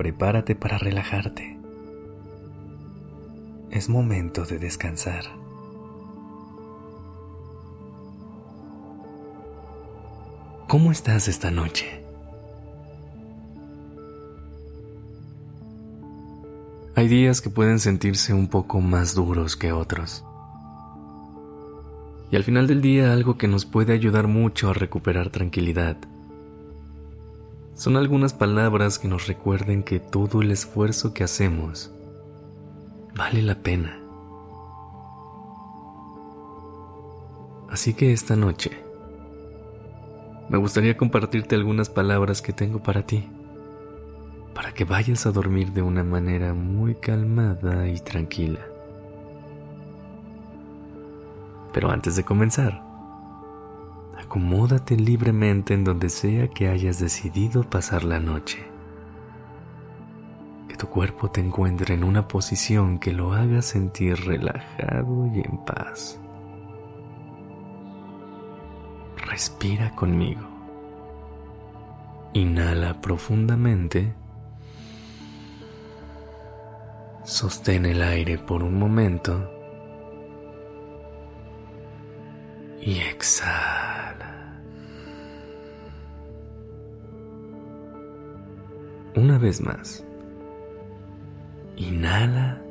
Prepárate para relajarte. Es momento de descansar. ¿Cómo estás esta noche? Hay días que pueden sentirse un poco más duros que otros. Y al final del día algo que nos puede ayudar mucho a recuperar tranquilidad. Son algunas palabras que nos recuerden que todo el esfuerzo que hacemos vale la pena. Así que esta noche me gustaría compartirte algunas palabras que tengo para ti, para que vayas a dormir de una manera muy calmada y tranquila. Pero antes de comenzar, acomódate libremente en donde sea que hayas decidido pasar la noche. Que tu cuerpo te encuentre en una posición que lo haga sentir relajado y en paz. Respira conmigo. Inhala profundamente. Sostén el aire por un momento y exhala. Una vez más. Inhala.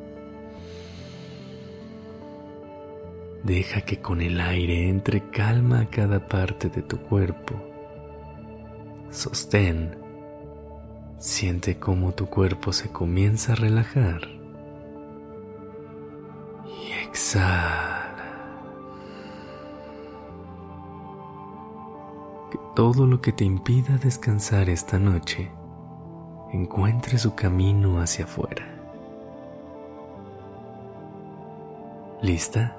Deja que con el aire entre calma a cada parte de tu cuerpo. Sostén. Siente cómo tu cuerpo se comienza a relajar. Y exhala. todo lo que te impida descansar esta noche encuentre su camino hacia afuera. ¿Lista?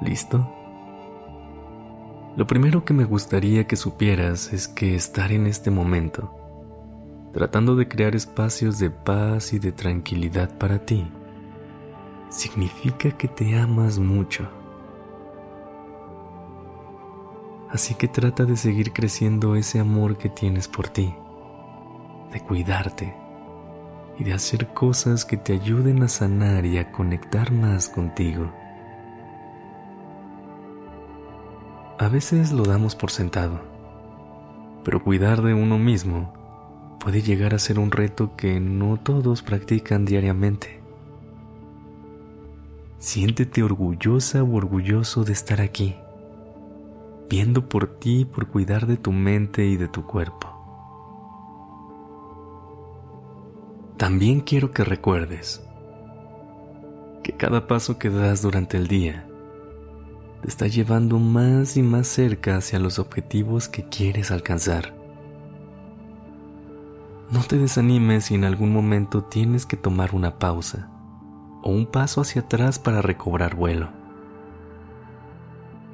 ¿Listo? Lo primero que me gustaría que supieras es que estar en este momento, tratando de crear espacios de paz y de tranquilidad para ti, significa que te amas mucho Así que trata de seguir creciendo ese amor que tienes por ti, de cuidarte y de hacer cosas que te ayuden a sanar y a conectar más contigo. A veces lo damos por sentado, pero cuidar de uno mismo puede llegar a ser un reto que no todos practican diariamente. Siéntete orgullosa o orgulloso de estar aquí viendo por ti por cuidar de tu mente y de tu cuerpo. También quiero que recuerdes que cada paso que das durante el día te está llevando más y más cerca hacia los objetivos que quieres alcanzar. No te desanimes si en algún momento tienes que tomar una pausa o un paso hacia atrás para recobrar vuelo.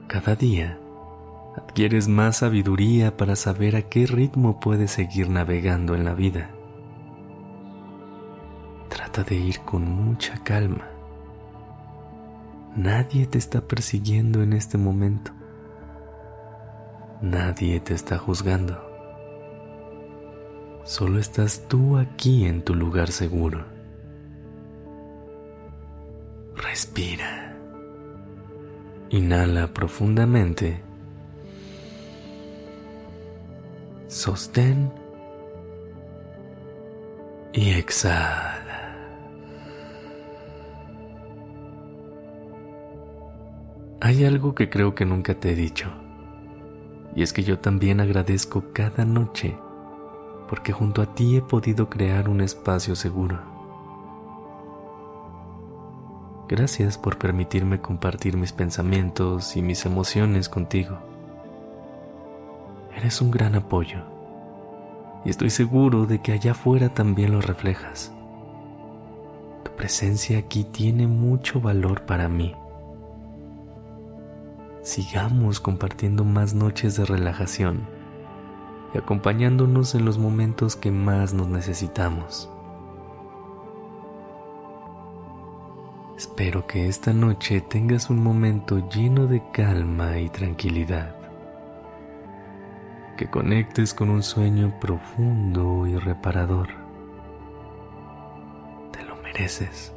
Cada día adquieres más sabiduría para saber a qué ritmo puedes seguir navegando en la vida. De ir con mucha calma. Nadie te está persiguiendo en este momento. Nadie te está juzgando. Solo estás tú aquí en tu lugar seguro. Respira. Inhala profundamente sostén y exhala. Hay algo que creo que nunca te he dicho, y es que yo también agradezco cada noche porque junto a ti he podido crear un espacio seguro. Gracias por permitirme compartir mis pensamientos y mis emociones contigo. Eres un gran apoyo y estoy seguro de que allá afuera también lo reflejas. La presencia aquí tiene mucho valor para mí. Sigamos compartiendo más noches de relajación y acompañándonos en los momentos que más nos necesitamos. Espero que esta noche tengas un momento lleno de calma y tranquilidad. Que conectes con un sueño profundo y reparador. Te lo mereces.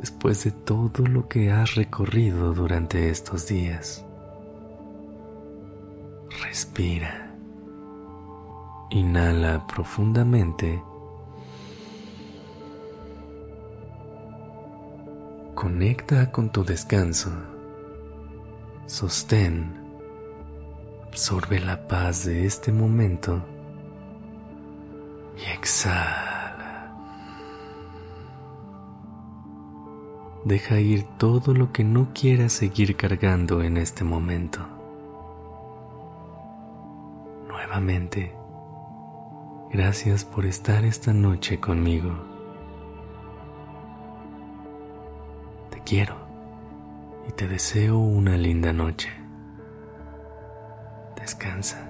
Después de todo lo que has recorrido durante estos días, respira. Inhala profundamente Conecta con tu descanso. Sostén. Absorbe la paz de este momento. Y exhala. Deja ir todo lo que no quieras seguir cargando en este momento. Nuevamente, gracias por estar esta noche conmigo. quiero y te deseo una linda noche. Descansa.